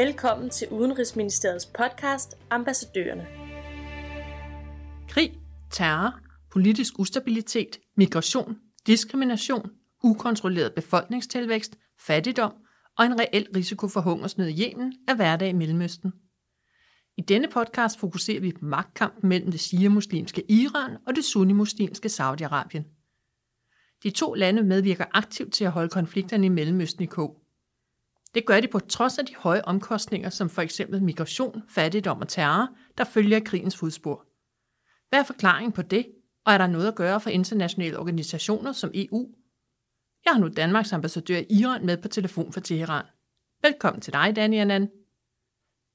Velkommen til Udenrigsministeriets podcast Ambassadørerne. Krig, terror, politisk ustabilitet, migration, diskrimination, ukontrolleret befolkningstilvækst, fattigdom og en reel risiko for hungersnød i Yemen er hverdag i Mellemøsten. I denne podcast fokuserer vi på magtkampen mellem det shia-muslimske Iran og det sunni-muslimske Saudi-Arabien. De to lande medvirker aktivt til at holde konflikterne i Mellemøsten i kog. Det gør de på trods af de høje omkostninger, som for eksempel migration, fattigdom og terror, der følger krigens fodspor. Hvad er forklaringen på det, og er der noget at gøre for internationale organisationer som EU? Jeg har nu Danmarks ambassadør i Iran med på telefon fra Teheran. Velkommen til dig, Dani Anand.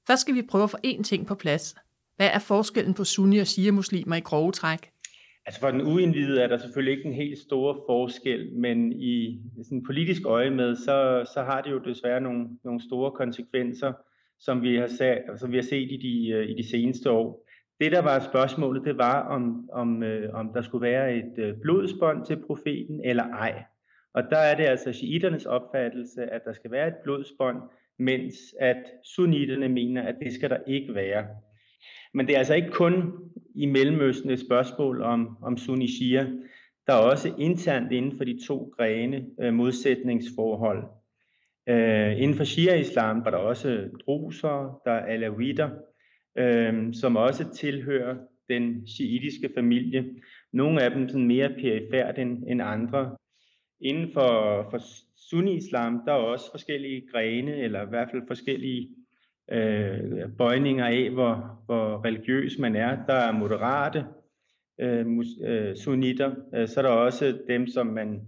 Først skal vi prøve at få én ting på plads. Hvad er forskellen på sunni- og shia-muslimer i grove træk? Altså for den uindvidede er der selvfølgelig ikke en helt stor forskel, men i sådan politisk øje med, så, så har det jo desværre nogle, nogle store konsekvenser, som vi har set, som vi har set i, de, øh, i de seneste år. Det, der var spørgsmålet, det var, om, om, øh, om der skulle være et øh, blodsbånd til profeten eller ej. Og der er det altså shiiternes opfattelse, at der skal være et blodsbånd, mens at sunnitterne mener, at det skal der ikke være. Men det er altså ikke kun i Mellemøsten et spørgsmål om, om sunni shia. Der er også internt inden for de to grene øh, modsætningsforhold. Øh, inden for shia-islam var der også druser, der er alawitter, øh, som også tilhører den shiitiske familie. Nogle af dem sådan mere perifært end, end andre. Inden for, for sunni-islam, der er også forskellige grene, eller i hvert fald forskellige øh, bøjninger af, hvor, hvor religiøs man er. Der er moderate øh, mus, øh, sunnitter, øh, så er der også dem, som man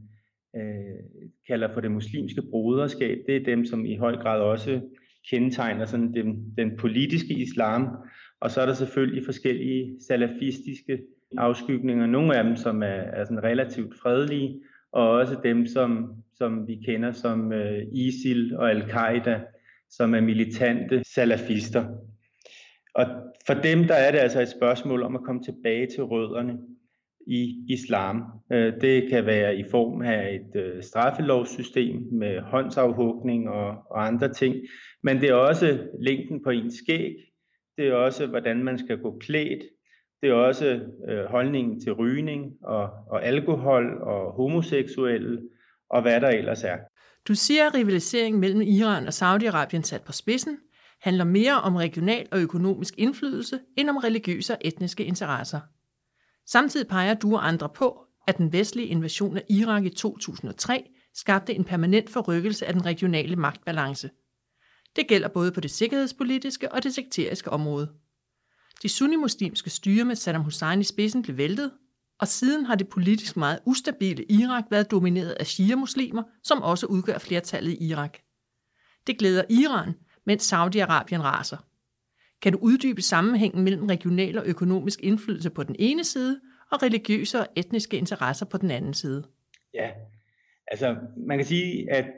øh, kalder for det muslimske broderskab. Det er dem, som i høj grad også kendetegner sådan den, den politiske islam. Og så er der selvfølgelig forskellige salafistiske afskygninger. Nogle af dem, som er, er sådan relativt fredelige, og også dem, som, som vi kender som øh, ISIL og Al-Qaida, som er militante salafister. Og for dem der er det altså et spørgsmål om at komme tilbage til rødderne i islam. Øh, det kan være i form af et øh, straffelovssystem med håndsafhugning og, og andre ting, men det er også længden på ens skæg, det er også hvordan man skal gå klædt, det er også øh, holdningen til rygning og, og alkohol og homoseksuelle og hvad der ellers er. Du siger, at rivaliseringen mellem Iran og Saudi-Arabien sat på spidsen handler mere om regional og økonomisk indflydelse end om religiøse og etniske interesser. Samtidig peger du og andre på, at den vestlige invasion af Irak i 2003 skabte en permanent forrykkelse af den regionale magtbalance. Det gælder både på det sikkerhedspolitiske og det sekteriske område. De sunnimuslimske styre med Saddam Hussein i spidsen blev væltet, og siden har det politisk meget ustabile Irak været domineret af shia-muslimer, som også udgør flertallet i Irak. Det glæder Iran, mens Saudi-Arabien raser. Kan du uddybe sammenhængen mellem regional og økonomisk indflydelse på den ene side, og religiøse og etniske interesser på den anden side? Ja, altså man kan sige, at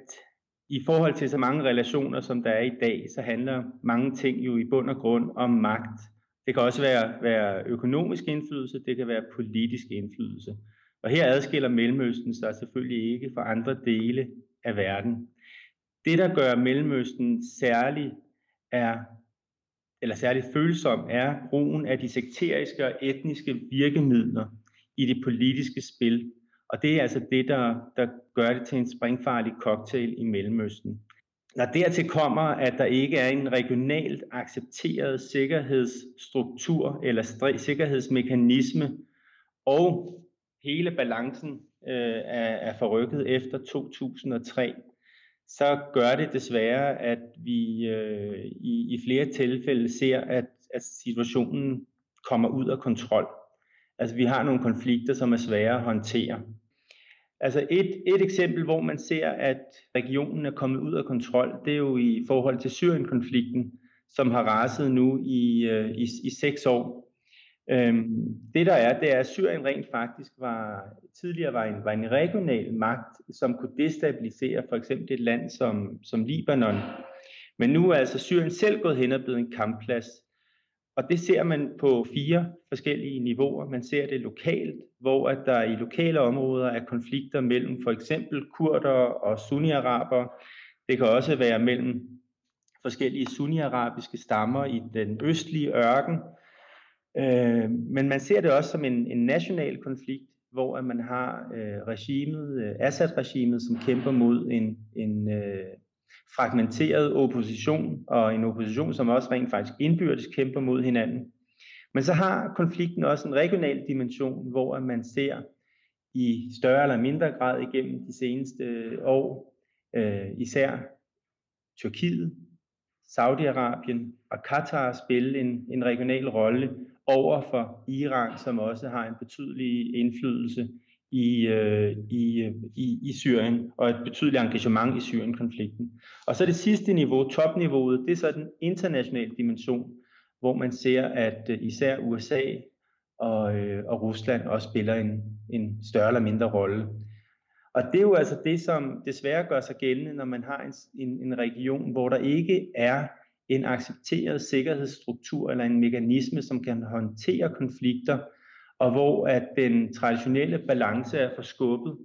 i forhold til så mange relationer, som der er i dag, så handler mange ting jo i bund og grund om magt. Det kan også være, være økonomisk indflydelse, det kan være politisk indflydelse. Og her adskiller Mellemøsten sig selvfølgelig ikke fra andre dele af verden. Det, der gør Mellemøsten særlig er eller særligt følsom er brugen af de sekteriske og etniske virkemidler i det politiske spil. Og det er altså det, der, der gør det til en springfarlig cocktail i Mellemøsten. Når dertil kommer, at der ikke er en regionalt accepteret sikkerhedsstruktur eller sikkerhedsmekanisme, og hele balancen øh, er, er forrykket efter 2003, så gør det desværre, at vi øh, i, i flere tilfælde ser, at, at situationen kommer ud af kontrol. Altså vi har nogle konflikter, som er svære at håndtere. Altså et, et eksempel, hvor man ser, at regionen er kommet ud af kontrol, det er jo i forhold til Syrien-konflikten, som har raset nu i, øh, i, i seks år. Øhm, det der er, det er, at Syrien rent faktisk var, tidligere var en, var en regional magt, som kunne destabilisere for eksempel et land som, som Libanon. Men nu er altså Syrien selv gået hen og blevet en kampplads og det ser man på fire forskellige niveauer. Man ser det lokalt, hvor at der i lokale områder er konflikter mellem for eksempel kurder og sunni-araber. Det kan også være mellem forskellige sunni-arabiske stammer i den østlige ørken. Øh, men man ser det også som en, en national konflikt, hvor at man har øh, regimet, øh, Assad-regimet, som kæmper mod en, en øh, fragmenteret opposition, og en opposition, som også rent faktisk indbyrdes kæmper mod hinanden. Men så har konflikten også en regional dimension, hvor man ser i større eller mindre grad igennem de seneste år, øh, især Tyrkiet, Saudi-Arabien og Katar spille en, en regional rolle over for Iran, som også har en betydelig indflydelse i, øh, i, i, i Syrien, og et betydeligt engagement i Syrien-konflikten. Og så det sidste niveau, topniveauet, det er så den internationale dimension, hvor man ser, at øh, især USA og, øh, og Rusland også spiller en, en større eller mindre rolle. Og det er jo altså det, som desværre gør sig gældende, når man har en, en, en region, hvor der ikke er en accepteret sikkerhedsstruktur eller en mekanisme, som kan håndtere konflikter, og hvor at den traditionelle balance er forskubbet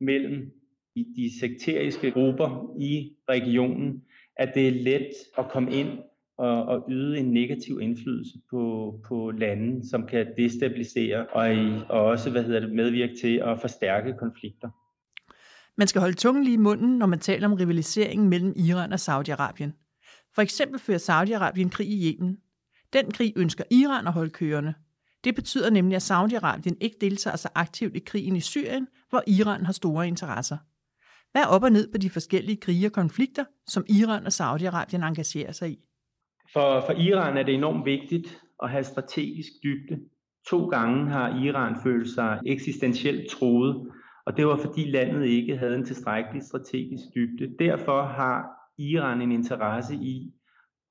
mellem de sekteriske grupper i regionen, at det er let at komme ind og, og yde en negativ indflydelse på, på lande, som kan destabilisere og, i, og også hvad hedder det, medvirke til at forstærke konflikter. Man skal holde tungen lige i munden, når man taler om rivaliseringen mellem Iran og Saudi-Arabien. For eksempel fører Saudi-Arabien krig i Yemen. Den krig ønsker Iran at holde kørende. Det betyder nemlig, at Saudi-Arabien ikke deltager så aktivt i krigen i Syrien, hvor Iran har store interesser. Hvad er op og ned på de forskellige krige og konflikter, som Iran og Saudi-Arabien engagerer sig i? For, for Iran er det enormt vigtigt at have strategisk dybde. To gange har Iran følt sig eksistentielt troet, og det var fordi landet ikke havde en tilstrækkelig strategisk dybde. Derfor har Iran en interesse i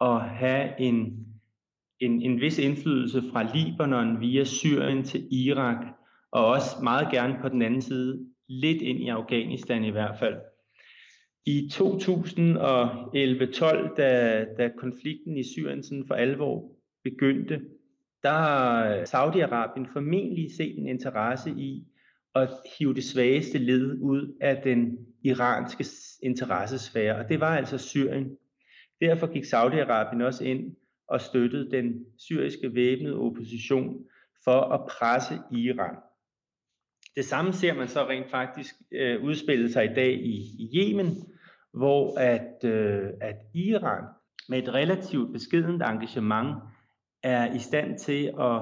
at have en, en, en vis indflydelse fra Libanon via Syrien til Irak, og også meget gerne på den anden side lidt ind i Afghanistan i hvert fald. I 2011-12, da, da konflikten i Syrien sådan for alvor begyndte, der har Saudi-Arabien formentlig set en interesse i at hive det svageste led ud af den iranske interessesfære, og det var altså Syrien. Derfor gik Saudi-Arabien også ind og støttede den syriske væbnede opposition for at presse Iran. Det samme ser man så rent faktisk øh, udspille sig i dag i, i Yemen, hvor at, øh, at Iran med et relativt beskedent engagement er i stand til at,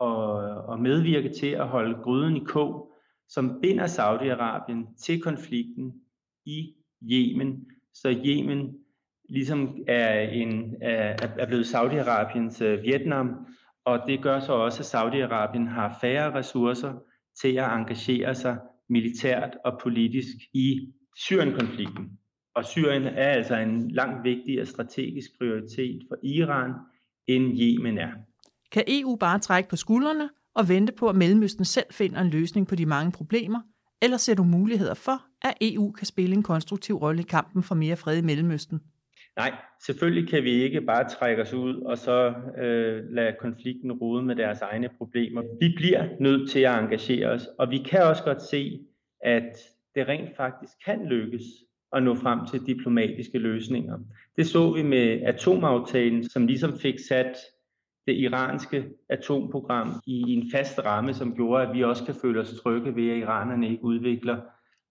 at, at medvirke til at holde gryden i kog, som binder Saudi-Arabien til konflikten i Yemen, så Yemen ligesom er, en, er, er blevet Saudi-Arabiens øh, Vietnam, og det gør så også, at Saudi-Arabien har færre ressourcer til at engagere sig militært og politisk i Syrien-konflikten. Og Syrien er altså en langt vigtigere strategisk prioritet for Iran, end Yemen er. Kan EU bare trække på skuldrene og vente på, at Mellemøsten selv finder en løsning på de mange problemer, eller ser du muligheder for, at EU kan spille en konstruktiv rolle i kampen for mere fred i Mellemøsten? Nej, selvfølgelig kan vi ikke bare trække os ud og så øh, lade konflikten rode med deres egne problemer. Vi bliver nødt til at engagere os, og vi kan også godt se, at det rent faktisk kan lykkes at nå frem til diplomatiske løsninger. Det så vi med atomaftalen, som ligesom fik sat det iranske atomprogram i en fast ramme, som gjorde, at vi også kan føle os trygge ved, at iranerne ikke udvikler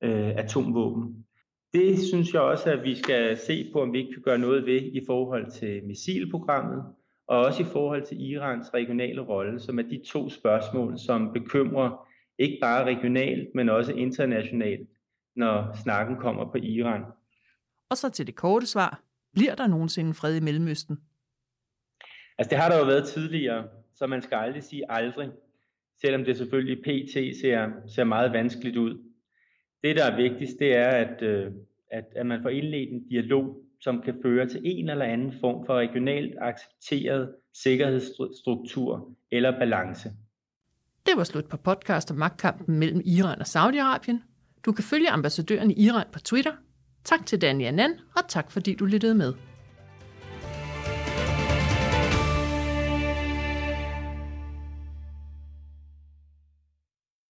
øh, atomvåben. Det synes jeg også, at vi skal se på, om vi ikke kan gøre noget ved i forhold til missilprogrammet, og også i forhold til Irans regionale rolle, som er de to spørgsmål, som bekymrer ikke bare regionalt, men også internationalt, når snakken kommer på Iran. Og så til det korte svar. Bliver der nogensinde fred i Mellemøsten? Altså det har der jo været tidligere, så man skal aldrig sige aldrig, selvom det selvfølgelig pt. ser, ser meget vanskeligt ud. Det, der er vigtigst, det er, at, øh, at, at man får indledt en dialog, som kan føre til en eller anden form for regionalt accepteret sikkerhedsstruktur eller balance. Det var slut på podcast om magtkampen mellem Iran og Saudi-Arabien. Du kan følge ambassadøren i Iran på Twitter. Tak til Daniel Nan, og tak fordi du lyttede med.